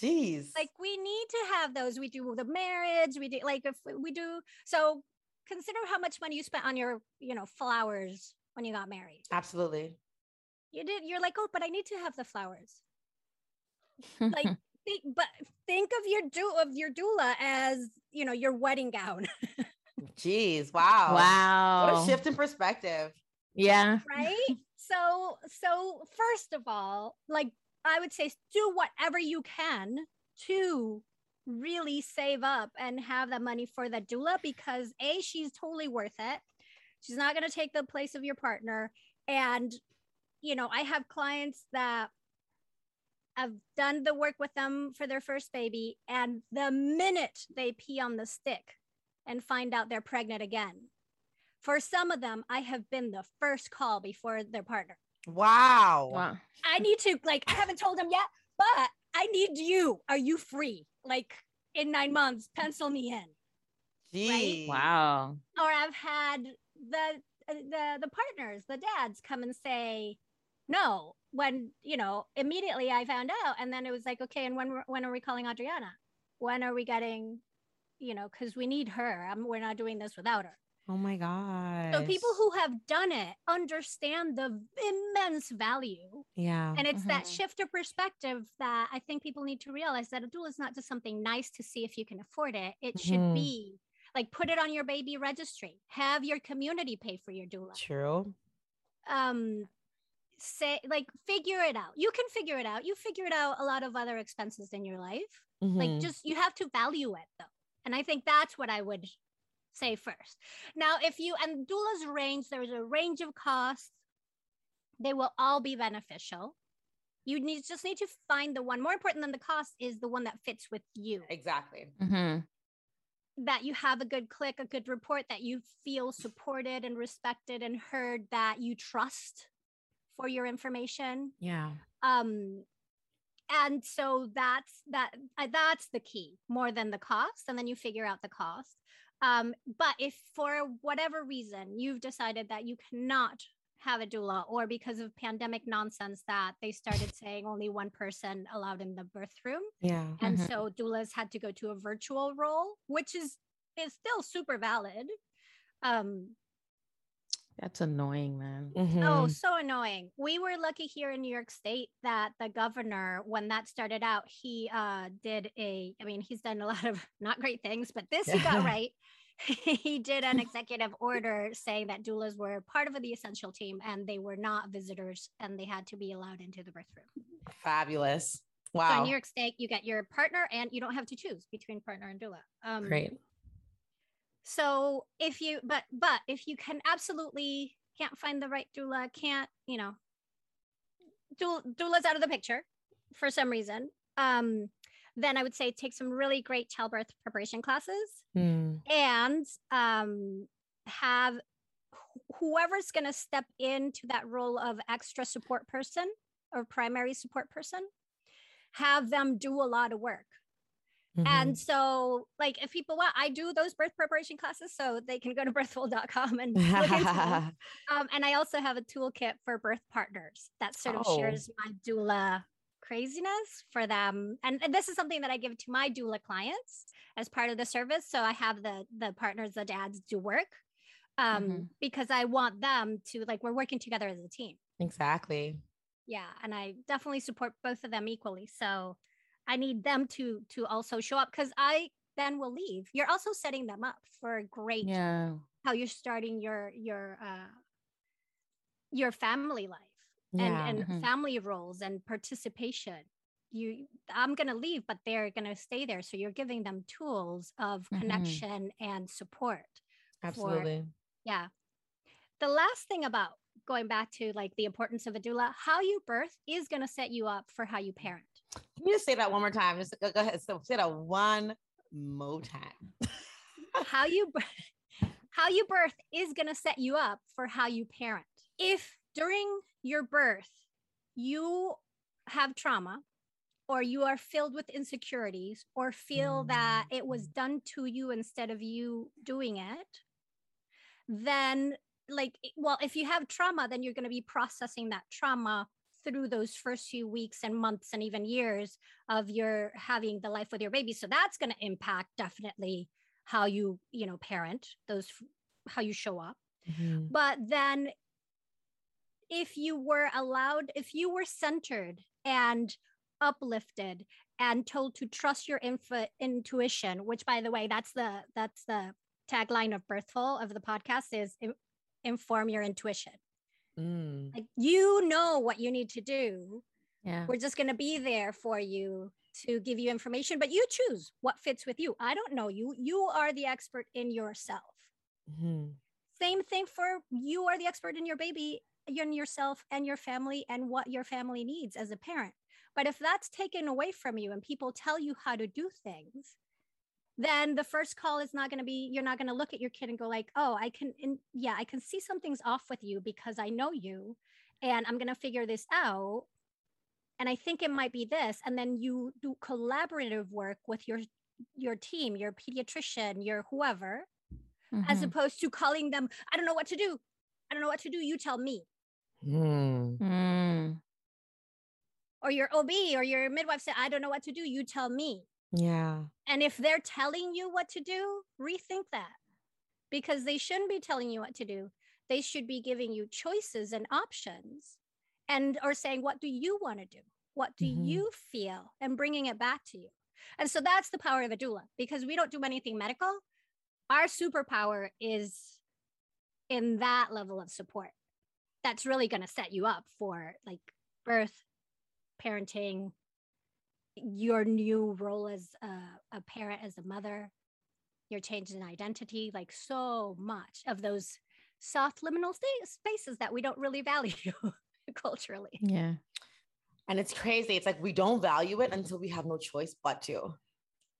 S2: Jeez.
S3: Like we need to have those. We do the marriage. We do like if we do so. Consider how much money you spent on your, you know, flowers when you got married.
S2: Absolutely.
S3: You did. You're like, oh, but I need to have the flowers. like, *laughs* think, but think of your do of your doula as you know your wedding gown. *laughs*
S2: Jeez! Wow!
S1: Wow!
S2: What a shift in perspective.
S1: Yeah.
S3: Right. so, so first of all, like I would say, do whatever you can to really save up and have that money for the doula because a she's totally worth it. She's not going to take the place of your partner, and you know I have clients that have done the work with them for their first baby, and the minute they pee on the stick and find out they're pregnant again, for some of them, I have been the first call before their partner.
S2: Wow.
S1: Wow.
S3: I need to, like, I haven't told him yet, but I need you. Are you free? Like, in nine months, pencil me in.
S2: Gee.
S1: Right? Wow.
S3: Or I've had the uh, the the partners, the dads come and say, no, when, you know, immediately I found out. And then it was like, okay, and when when are we calling Adriana? When are we getting, you know, because we need her. I'm, we're not doing this without her.
S2: Oh my God.
S3: So people who have done it understand the immense value.
S2: Yeah.
S3: And it's mm-hmm. that shift of perspective that I think people need to realize that a doula is not just something nice to see if you can afford it. It mm-hmm. should be like put it on your baby registry. Have your community pay for your doula.
S2: True.
S3: Um say like figure it out. You can figure it out. You figured out a lot of other expenses in your life. Mm-hmm. Like just you have to value it though. And I think that's what I would say first. Now, if you and doulas range, there's a range of costs. They will all be beneficial. You need just need to find the one more important than the cost is the one that fits with you.
S2: Exactly.
S1: Mhm.
S3: That you have a good click, a good report, that you feel supported and respected and heard, that you trust for your information.
S1: Yeah.
S3: Um, and so that's that uh, that's the key more than the cost and then you figure out the cost um, but if for whatever reason you've decided that you cannot have a doula or because of pandemic nonsense that they started saying only one person allowed in the birth room
S2: Yeah.
S3: and
S1: Mhm.
S3: so doulas had to go to a virtual role which is is still super valid um
S1: That's annoying, man.
S3: Oh,
S2: Mhm.
S3: so annoying. We were lucky here in New York State that the governor, when that started out, he uh did a, I mean, he's done a *laughs* lot of not great things, but this he got *laughs* right. he did an executive order saying that doulas were part of the essential team and they were not visitors and they had to be allowed into the birth room.
S2: Fabulous.
S3: So in
S2: Wow.
S3: New York State, you get your partner and you don't have to choose between partner and doula. Um,
S2: Great.
S3: So if you but but if you can absolutely can't find the right doula can't you know doula, doula's out of the picture for some reason um then i would say take some really great childbirth preparation classes
S2: Mm.
S3: and um have wh- whoever's going to step into that role of extra support person or primary support person have them do a lot of work
S2: Mhm.
S3: and so, like, if people want, I do those birth preparation classes, so they can go to *laughs* birthful.com and look into them. *laughs* Um, and I also have a toolkit for birth partners that sort of
S2: Oh.
S3: shares my doula craziness for them. And, and this is something that I give to my doula clients as part of the service. So I have the the partners, the dads do work um,
S2: Mm-hmm.
S1: Mhm.
S3: because I want them to like we're working together as a team.
S2: exactly.
S3: Yeah, and I definitely support both of them equally. So I need them to to also show up because I then will leave. You're also setting them up for great
S1: Yeah.
S3: how you're starting your your uh your family life
S2: Yeah.
S3: and and
S1: Mhm.
S3: family roles and participation. You I'm gonna leave, but they're gonna stay there. So you're giving them tools of
S1: Mhm.
S3: connection and support.
S2: Absolutely.
S3: Yeah. The last thing about going back to like the importance of a doula, how you birth is gonna set you up for how you parent.
S2: Can you just say that one more time? Just go, go ahead. So say that one more time. *laughs*
S3: how you how you birth is going to set you up for how you parent if during your birth you have trauma or you are filled with insecurities or feel that it was mm. done to you instead of you doing it then like well if you have trauma then you're going to be processing that trauma through those first few weeks and months and even years of your having the life with your baby. So that's going to impact definitely how you you know parent those how you show up.
S2: Mhm.
S3: but then if you were allowed if you were centered and uplifted and told to trust your inf- intuition which by the way that's the that's the tagline of birthful of the podcast is inform your intuition
S2: Mm.
S3: like you know what you need to do
S1: Yeah.
S3: we're just going to be there for you to give you information but you choose what fits with you i don't know you you are the expert in yourself
S2: Mhm.
S3: same thing for you are the expert in your baby in yourself and your family and what your family needs as a parent but if that's taken away from you and people tell you how to do things then the first call is not going to be you're not going to look at your kid and go like oh i can in, yeah i can see something's off with you because i know you and i'm going to figure this out and i think it might be this and then you do collaborative work with your your team your pediatrician your whoever as
S1: Mhm.
S3: opposed to calling them i don't know what to do i don't know what to do you tell me
S2: Mm.
S1: Mm.
S3: or your ob or your midwife said i don't know what to do you tell me
S2: Yeah.
S3: and if they're telling you what to do rethink that. Because they shouldn't be telling you what to do. They should be giving you choices and options and or saying what do you want to do? What do
S2: Mhm.
S3: you feel? and bringing it back to you. And so that's the power of a doula because we don't do anything medical. Our superpower is in that level of support. That's really going to set you up for like birth parenting your new role as a, a parent as a mother your change in identity like so much of those soft liminal sta- spaces that we don't really value *laughs* culturally
S1: Yeah.
S2: And it's crazy. It's like we don't value it until we have no choice but to.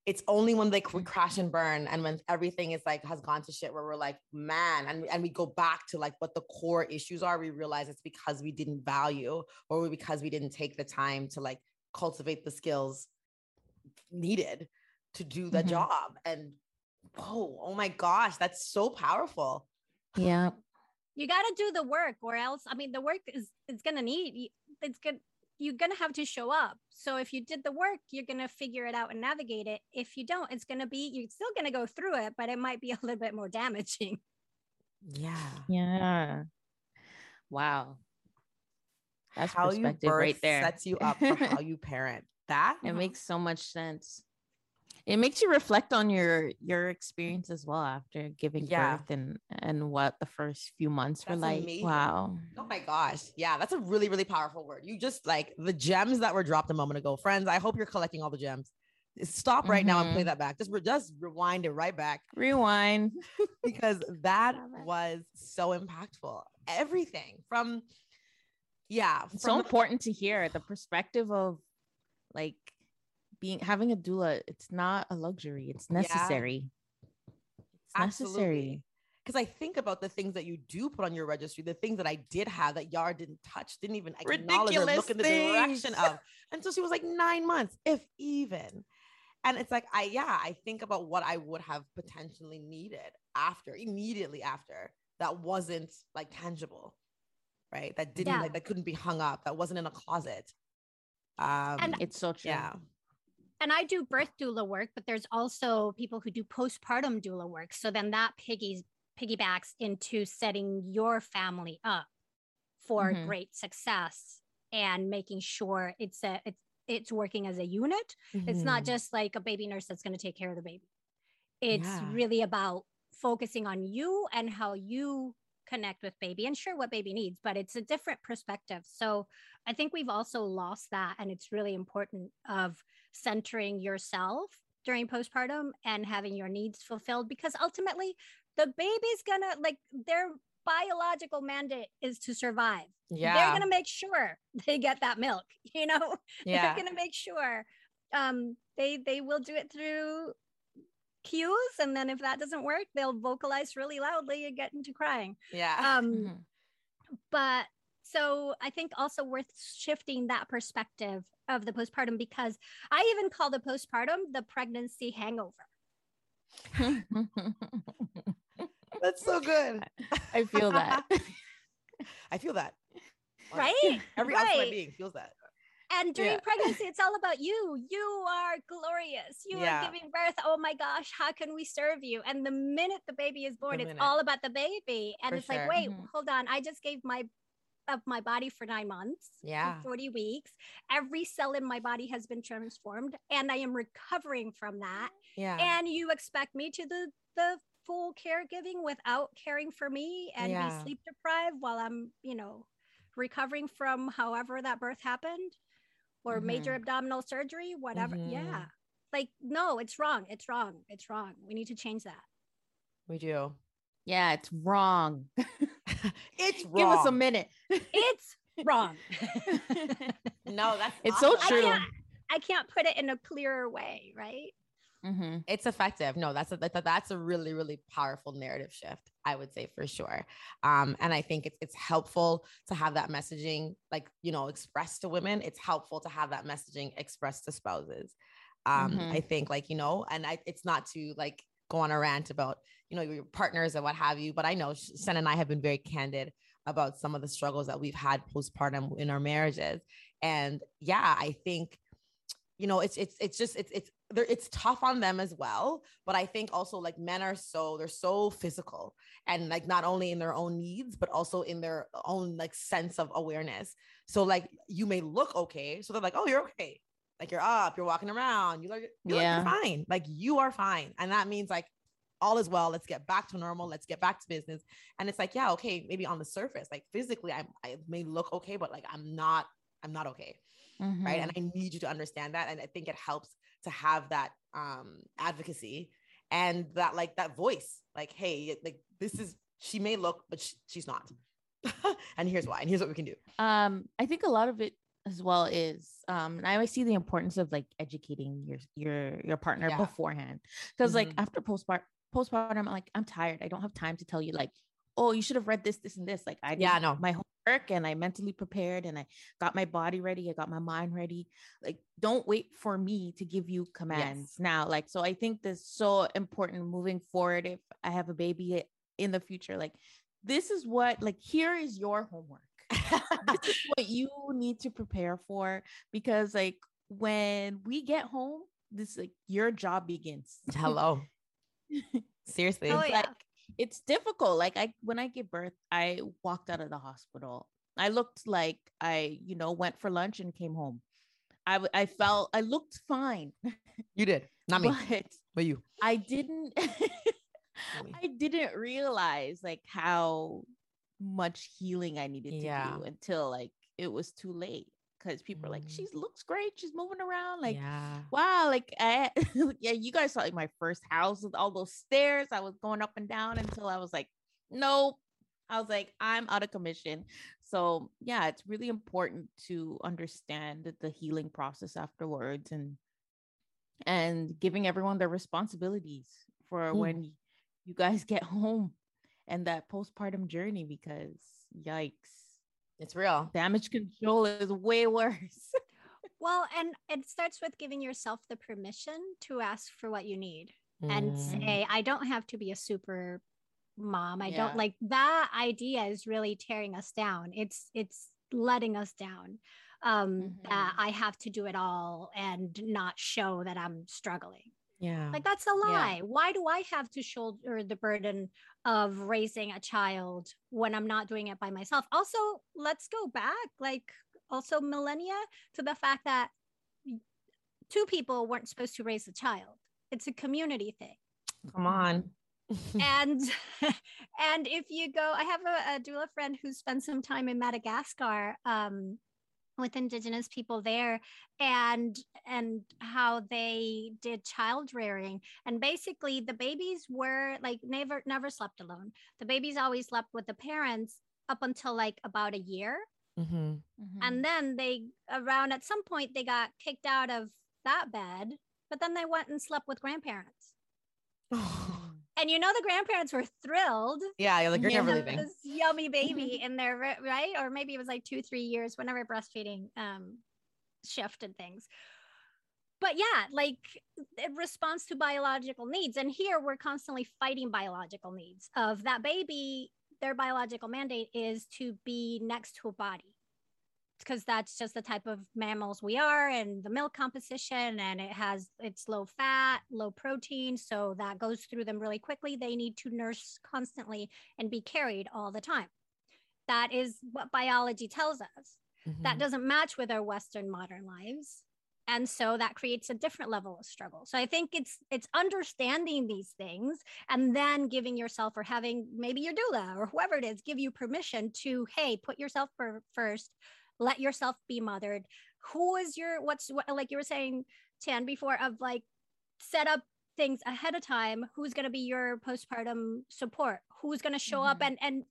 S2: It's only when like we crash and burn and when everything is like has gone to shit where we're like, man, and, and we go back to like what the core issues are, we realize it's because we didn't value or because we didn't take the time to like cultivate the skills needed to do the
S1: Mhm.
S2: job. And oh, oh my gosh, that's so powerful.
S1: Yeah.
S3: you got to do the work or else i mean the work is it's gonna need it's gonna you're gonna have to show up so if you did the work you're gonna figure it out and navigate it if you don't it's gonna be you're still gonna go through it but it might be *laughs* a little bit more damaging
S2: Yeah.
S1: Yeah. Wow. That's
S2: how you birth
S1: right there.
S2: sets you up for how *laughs* you parent. That
S1: it makes so much sense. It makes you reflect on your your experience as well after giving
S2: Yeah.
S1: birth and and what the first few months were like.
S2: amazing.
S1: Wow.
S2: Oh my gosh. Yeah, that's a really, really powerful word. You just like the gems that were dropped a moment ago. Friends, I hope you're collecting all the gems. Stop right now and play
S1: Mhm.
S2: that back. Just, just rewind it right back
S1: Rewind. *laughs*
S2: because that *laughs* was so impactful. Everything from, yeah,
S1: It's so
S2: the-
S1: important to hear the perspective of like being having a doula. It's not a luxury. It's
S2: Yeah.
S1: necessary. Absolutely. necessary.
S2: Because I think about the things that you do put on your registry, the things that I did have that Yar didn't touch, didn't even acknowledge or look in the direction of until she was like nine months, if even. And it's like, I, yeah, I think about what I would have potentially needed after, immediately after, that wasn't like tangible, right? That didn't,
S3: Yeah.
S2: like, that couldn't be hung up, that wasn't in a closet. Um,
S3: And
S1: It's so true.
S2: yeah.
S3: and I do birth doula work, but there's also people who do postpartum doula work. So then that piggies piggybacks into setting your family up for
S1: Mhm.
S3: great success and making sure it's a it's it's working as a unit. It's not
S2: Mhm.
S3: just like a baby nurse that's going to take care of the baby. It's
S2: Yeah.
S3: really about focusing on you and how you connect with baby and sure what baby needs, but it's a different perspective. So I think we've also lost that. And it's really important of centering yourself during postpartum and having your needs fulfilled because ultimately the baby's gonna like their biological mandate is to survive.
S2: yeah.
S3: They're gonna make sure they get that milk, *laughs* you know?
S2: yeah.
S3: they're gonna make sure um they they will do it through cues and then if that doesn't work they'll vocalize really loudly and get into crying
S2: yeah.
S3: um
S1: Mhm.
S3: but so i think also worth shifting that perspective of the postpartum because i even call the postpartum the pregnancy hangover *laughs*
S2: That's so good.
S1: I feel that. *laughs*
S2: I feel that.
S3: right
S2: Every ounce of my being feels that.
S3: And during
S2: Yeah. *laughs*
S3: pregnancy it's all about you you are glorious you
S2: Yeah.
S3: are giving birth oh my gosh how can we serve you and the minute the baby is born it's
S2: minute.
S3: all about the baby and
S2: For
S3: it's
S2: sure.
S3: like wait
S1: Mhm.
S3: hold on i just gave my of my body for nine months
S2: Yeah.
S3: 40 weeks every cell in my body has been transformed and i am recovering from that
S2: Yeah.
S3: and you expect me to the the full caregiving without caring for me and
S2: Yeah.
S3: be sleep deprived while i'm you know recovering from however that birth happened or major abdominal surgery whatever
S2: Mhm.
S3: yeah like no it's wrong it's wrong it's wrong we need to change that
S2: we do.
S1: yeah, it's wrong. *laughs*
S2: It's wrong.
S1: Give us a minute.
S3: it's wrong *laughs* *laughs*
S2: No, that's
S1: It's so
S2: awesome.
S3: I
S1: true.
S3: can't, I can't put it in a clearer way right
S1: Mhm.
S2: It's effective. No, that's a that's a really really powerful narrative shift. I would say for sure. Um, and I think it's it's helpful to have that messaging like you know expressed to women. It's helpful to have that messaging expressed to spouses. Um,
S1: Mhm.
S2: I think like you know, and I, it's not to like go on a rant about you know your partners or what have you. But I know Sen and I have been very candid about some of the struggles that we've had postpartum in our marriages. And yeah, I think you know it's it's it's just it's it's there it's tough on them as well but i think also like men are so they're so physical and like not only in their own needs but also in their own like sense of awareness. So like you may look okay so they're like oh you're okay. Like you're up you're walking around you like you're, like, you're fine. Like you are fine. And that means like all is well. Let's get back to normal. Let's get back to business. And it's like yeah okay maybe on the surface like physically i i may look okay but like i'm not i'm not okay
S1: Mhm.
S2: right and i need you to understand that and i think it helps to have that um advocacy and that like that voice like hey like this is she may look but sh- she's not *laughs* and here's why and here's what we can do
S1: um i think a lot of it as well is um and I always see the importance of like educating your your your partner
S2: Yeah.
S1: beforehand. Because like
S2: Mhm.
S1: after postpartum postpartum, I'm like, I'm tired. I don't have time to tell you like, oh, you should have read this, this, and this. Like I did
S2: Yeah, no.
S1: my homework and I mentally prepared and I got my body ready. I got my mind ready. Like, don't wait for me to give you commands now. Like, so I think this is so important moving forward. If I have a baby in the future, like this is what like here is your homework this is *laughs* what you need to prepare for because like when we get home this like your job begins
S2: Hello. *laughs* Seriously.
S3: Oh,
S1: it's
S3: yeah.
S1: like it's difficult like i when i gave birth i walked out of the hospital i looked like i you know went for lunch and came home I I felt i looked fine *laughs*
S2: You did. Not me.
S1: but
S2: But you.
S1: i didn't *laughs* i didn't realize like how much healing i needed to do until like it was too late because people are like
S2: Mm.
S1: she looks great she's moving around like
S2: yeah.
S1: wow like I, *laughs* yeah you guys saw like my first house with all those stairs i was going up and down until i was like nope i was like i'm out of commission so yeah it's really important to understand the- the healing process afterwards and and giving everyone their responsibilities for
S2: Mm.
S1: when you guys *laughs* get home and that postpartum journey because yikes
S2: It's real.
S1: damage control is way worse *laughs*
S3: Well, and it starts with giving yourself the permission to ask for what you need and
S2: Mm.
S3: say, I don't have to be a super mom. I
S1: Yeah.
S3: don't like that idea is really tearing us down. It's it's letting us down. Um that
S1: Mhm.
S3: I have to do it all and not show that I'm struggling.
S2: Yeah.
S3: Like that's a lie. Why do I have to shoulder the burden of raising a child when I'm not doing it by myself? Also, let's go back like also millennia to the fact that two people weren't supposed to raise a child. It's a community thing.
S2: Come on. *laughs*
S3: and *laughs* and if you go, I have a, a doula friend who spent some time in Madagascar um, with indigenous people there and and how they did child rearing. And basically the babies were like never never slept alone. The babies always slept with the parents up until like about a year.
S2: Hmm
S3: and then they around at some point they got kicked out of that bed but then they went and slept with grandparents and you know the grandparents were thrilled
S2: yeah, you're like you're never leaving.
S3: this yummy baby *laughs* in there right? Or maybe it was like two three years whenever breastfeeding um shifted things. But yeah like it responds to biological needs. And here we're constantly fighting biological needs of that baby their biological mandate is to be next to a body because that's just the type of mammals we are and the milk composition and it has it's low fat low protein so that goes through them really quickly. They need to nurse constantly and be carried all the time. That is what biology tells us. That
S2: Mhm.
S3: doesn't match with our western modern lives and so that creates a different level of struggle. So i think it's it's understanding these things and then giving yourself or having maybe your doula or whoever it is give you permission to hey put yourself for, first let yourself be mothered who is your what's what like you were saying tan before of like set up things ahead of time who's going to be your postpartum support who's going to show up
S1: Mhm.
S3: and and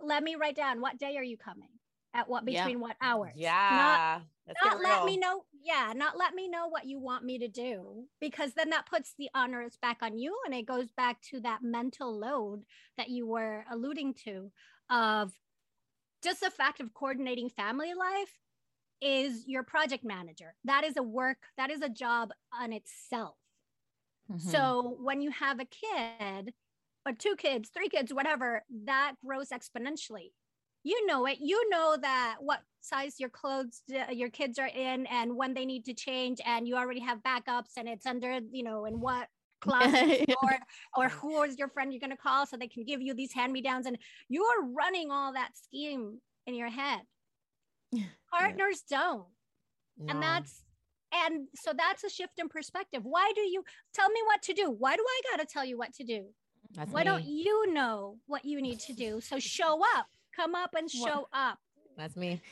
S3: let me write down what day are you coming at what
S1: Yeah.
S3: between what hours
S2: Yeah. Let's
S3: not let me know yeah not let me know what you want me to do because then that puts the honors back on you and it goes back to that mental load that you were alluding to of just the fact of coordinating family life is your project manager that is a work that is a job on itself
S1: Mhm.
S3: so when you have a kid or two kids, three kids, whatever, that grows exponentially. You know it. You know that what size your clothes uh, your kids are in and when they need to change and you already have backups and it's under, you know, in what closet or *laughs* or who is your friend you're going to call so they can give you these hand-me-downs and you are running all that scheme in your head. *laughs* Partners don't.
S2: No.
S3: and that's and so that's a shift in perspective. Why do you tell me what to do. Why do i got to tell you what to do?
S2: That's
S3: why don't you know what you need to do? So show up. Come up and
S1: What-
S3: show up.
S2: That's me.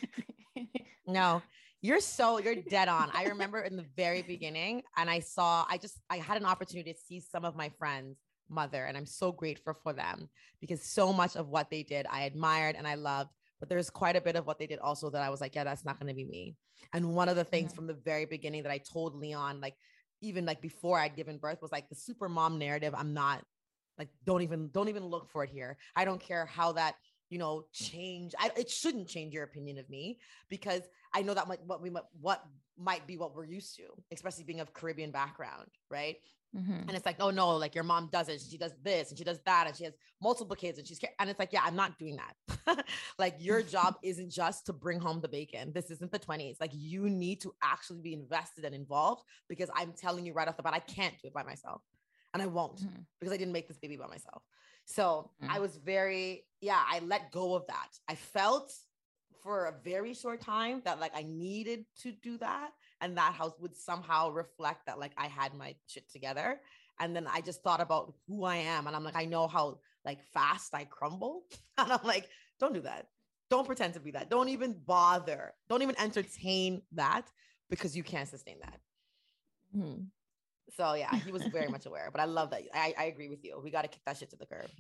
S2: *laughs* No, you're so you're *laughs* dead on. I remember in the very beginning, and I saw, I just I had an opportunity to see some of my friends' mother, and I'm so grateful for them because so much of what they did I admired and I loved. but there's quite a bit of what they did also that I was like, yeah, that's not going to be me. And one of the things from the very beginning that I told Leon, like even like before I'd given birth, was like the super mom narrative. I'm not like, don't even don't even look for it here. I don't care how that you know change. I, it shouldn't change your opinion of me because I know that might what we might what might be what we're used to, especially being of Caribbean background, right?
S1: Mhm.
S2: And it's like, oh no, like your mom does it. She does this and she does that, and she has multiple kids, and she's and it's like, yeah, I'm not doing that. *laughs* like your *laughs* job isn't just to bring home the bacon. This isn't the 20s. Like you need to actually be invested and involved because I'm telling you right off the bat, I can't do it by myself, and I won't
S1: Mhm.
S2: because I didn't make this baby by myself. So
S1: Mm.
S2: I was very, yeah, I let go of that. I felt for a very short time that like I needed to do that. And that house would somehow reflect that like I had my shit together. And then I just thought about who I am. And I'm like, I know how like fast I crumble. *laughs* And I'm like, don't do that. Don't pretend to be that. Don't even bother. Don't even entertain that because you can't sustain that.
S1: Mhm.
S2: So yeah, he was very *laughs* much aware. But I love that. I, I agree with you. We got to kick that shit to the curb.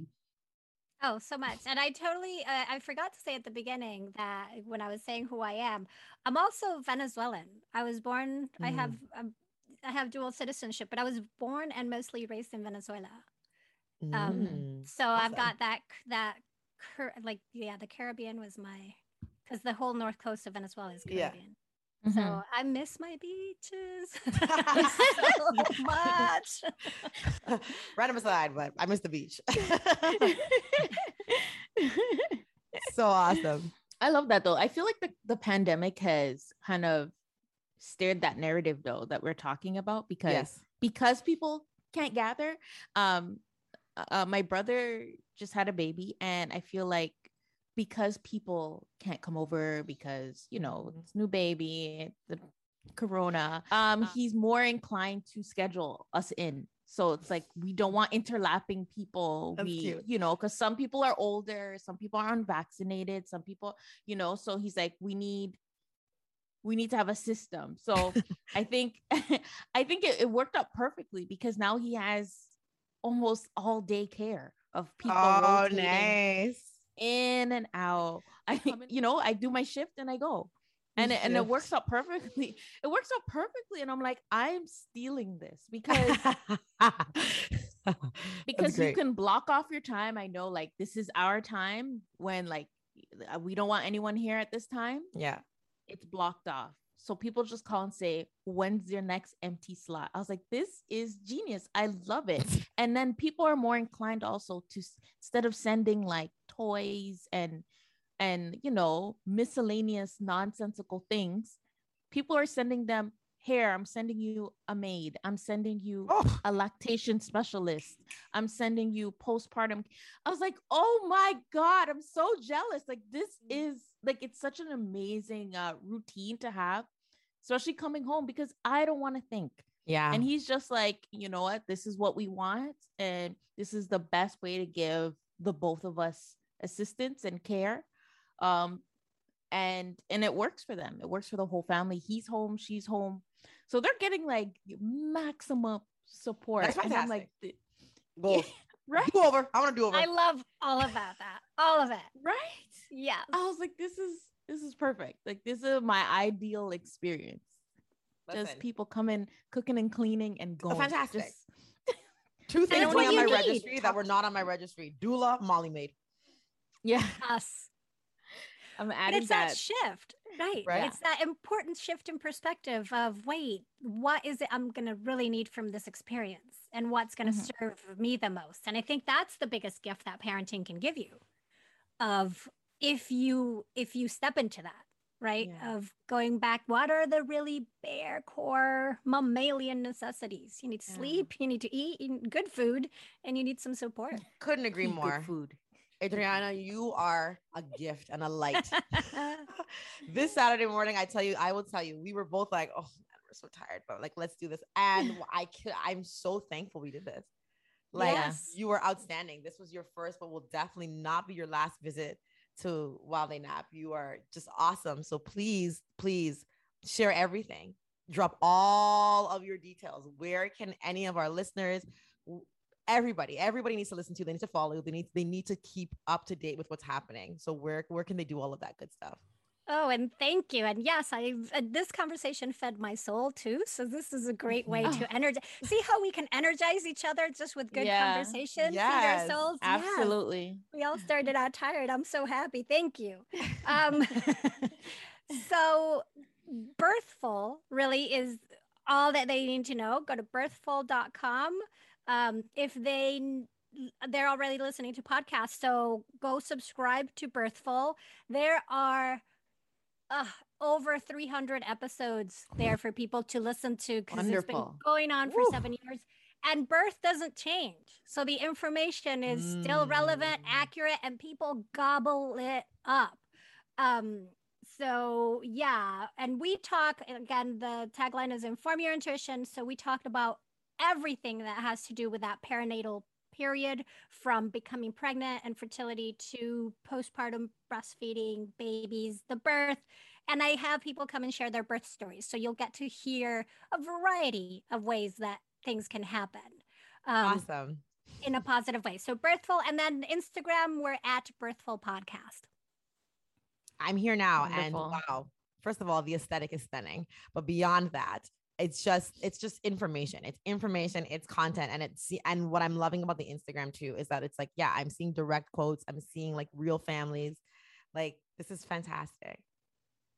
S3: Oh, so much. And I totally, uh, I forgot to say at the beginning that when I was saying who I am, I'm also Venezuelan. I was born, I
S2: Mm.
S3: have, um, I have dual citizenship, but I was born and mostly raised in Venezuela. Um,
S2: Mm.
S3: So I've got that, that, Car- like, yeah, the Caribbean was my, because the whole north coast of Venezuela is
S2: Yeah.
S3: Caribbean.
S1: Mhm.
S3: So I miss my beaches *laughs* *laughs* so
S2: Mm-hmm.
S3: much. *laughs*
S2: Aside, but I miss the beach. so awesome.
S1: I love that though. I feel like the, the pandemic has kind of steered that narrative though that we're talking about because
S2: Yes.
S1: because people can't gather. Um, uh, my brother just had a baby, and I feel like because people can't come over because you know
S2: Mhm.
S1: it's new baby, the corona. Um, he's more inclined to schedule us in. So it's like we don't want interlapping people.
S2: That's
S1: we,
S2: cute.
S1: you know, because some people are older, some people are unvaccinated, some people, you know. So he's like, we need we need to have a system. So *laughs* I think *laughs* I think it, it worked out perfectly because now he has almost all day care of people
S2: Oh,
S1: rotating
S2: nice.
S1: In and out. I you know, I do my shift and I go. And it, and it works out perfectly. *laughs* It works out perfectly and I'm like I'm stealing this because *laughs* *laughs* because you can block off your time. I know like this is our time when like we don't want anyone here at this time
S2: yeah.
S1: it's blocked off. So people just call and say, When's your next empty slot? I was like, This is genius. I love it. *laughs* and then people are more inclined also to instead of sending like toys and and you know miscellaneous nonsensical things, people are sending them here. I'm sending you a maid. I'm sending you
S2: Oh,
S1: a lactation specialist. I'm sending you postpartum. I was like, oh my God, I'm so jealous. Like, this is like, it's such an amazing uh, routine to have, especially coming home because I don't want to think.
S2: yeah.
S1: And he's just like, you know what? This is what we want. And this is the best way to give the both of us assistance and care. Um, and and it works for them. It works for the whole family. He's home, she's home. So they're getting like maximum support.
S2: That's
S1: And I'm like,
S2: fantastic.
S1: th-
S2: Goals. *laughs*
S1: right,
S2: Do over. I want to do over.
S3: I love all about that. All of it.
S1: right.
S3: Yeah.
S1: I was like, this is this is perfect. Like this is my ideal experience. Just people coming, cooking and cleaning and going.
S2: fantastic.
S1: Just- *laughs*
S2: two things
S1: what
S2: on my
S1: need.
S2: registry that were not on my registry: doula, Molly maid.
S1: yeah,
S3: Us.
S1: I'm
S3: But
S1: adding
S3: it's that.
S1: that.
S3: shift, right?
S2: Right.
S3: It's that important shift in perspective of wait, what is it I'm going to really need from this experience and what's going to
S1: Mhm.
S3: serve me the most? And I think that's the biggest gift that parenting can give you of if you if you step into that, right?
S1: Yeah.
S3: Of going back, what are the really bare core mammalian necessities? You need
S1: Yeah.
S3: sleep, you need to eat, you need good food, and you need some support. *laughs*
S2: Couldn't agree
S1: Eat good
S2: more.
S1: food.
S2: Adriana, you are a gift and a light. *laughs* *laughs* this Saturday morning, I tell you, I will tell you, we were both like, oh man, we're so tired, but like, let's do this. And I could, I'm so thankful we did this. Like,
S3: Yes.
S2: you were outstanding. This was your first, but will definitely not be your last visit to While They Nap. You are just awesome. So please, please share everything. Drop all of your details. Where can any of our listeners, everybody, everybody needs to listen to. They need to follow. They need they need to keep up to date with what's happening. So where where can they do all of that good stuff?
S3: Oh, and thank you. And yes, I uh, this conversation fed my soul too. So this is a great way
S1: Mm-hmm.
S3: to energize. See how we can energize each other just with good
S1: Yeah.
S3: conversation. Feed our souls. Yes.
S1: Absolutely.
S3: We all started out tired. I'm so happy. Thank you. *laughs* Um, *laughs* so, Birthful really is all that they need to know. Go to birthful.com. Um, if they they're already listening to podcasts, so go subscribe to Birthful. There are uh, over 300 episodes there for people to listen to because it's been going on for
S2: Woo.
S3: seven years and birth doesn't change. So the information is still relevant,
S2: Mm.
S3: accurate, and people gobble it up. Um, so yeah, and we talk again, the tagline is inform your intuition. So we talked about everything that has to do with that perinatal period from becoming pregnant and fertility to postpartum breastfeeding, babies, the birth. And I have people come and share their birth stories. So you'll get to hear a variety of ways that things can happen um,
S2: awesome.
S3: in a positive way. So Birthful, and then Instagram, we're at Birthful Podcast.
S2: I'm here now,
S1: Wonderful.
S2: and wow! First of all, the aesthetic is stunning, but beyond that, it's just it's just information. It's information. It's content, and it's and what I'm loving about the Instagram too is that it's like yeah, I'm seeing direct quotes. I'm seeing like real families. Like this is fantastic.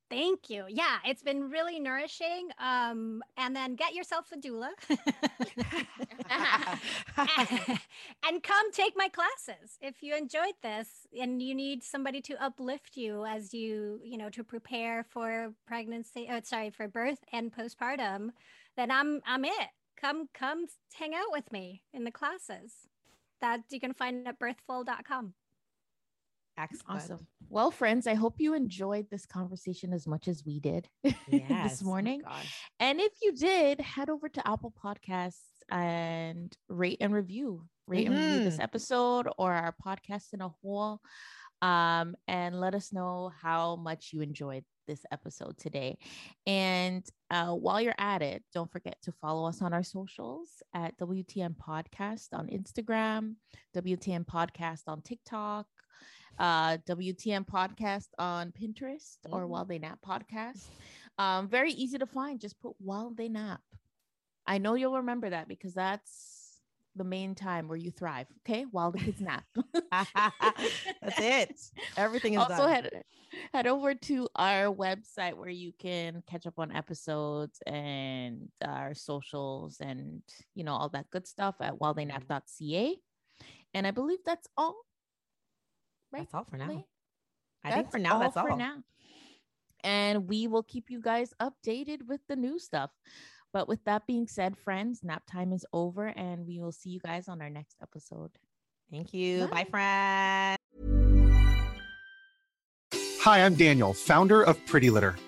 S3: Thank you. Yeah, it's been really nourishing. Um, and then get yourself a doula. *laughs* and come take my classes if you enjoyed this and you need somebody to uplift you as you you know to prepare for pregnancy oh sorry for birth and postpartum then i'm i'm it come come hang out with me in the classes that you can find at birthful.com
S2: Excellent.
S1: Awesome. Well, friends, I hope you enjoyed this conversation as much as we did *laughs*
S2: Yes.
S1: this
S2: Oh
S1: morning.
S2: gosh.
S1: And if you did, head over to Apple Podcasts and rate and review, rate and review this
S2: Mhm.
S1: episode or our podcast in a whole. Um, and let us know how much you enjoyed this episode today. And uh, while you're at it, don't forget to follow us on our socials at WTM Podcast on Instagram, WTM Podcast on TikTok, uh, WTM Podcast on Pinterest or
S2: Mhm.
S1: While They Nap Podcast. Um, very easy to find. Just put while they nap. I know you'll remember that because that's the main time where you thrive. Okay, while the kids nap. *laughs*
S2: That's it. Everything is
S1: also
S2: done.
S1: head head over to our website where you can catch up on episodes and our socials and you know all that good stuff at whiletheynap.ca. And I believe that's all. Right?
S2: That's all for now.
S1: Lee?
S2: I think for now, that's all.
S1: for now. And we will keep you guys updated with the new stuff. But with that being said, friends, nap time is over and we will see you guys on our next episode.
S2: Thank you. Bye,
S1: Bye.
S2: friends.
S5: Hi, I'm Daniel, founder of Pretty Litter.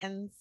S2: Friends.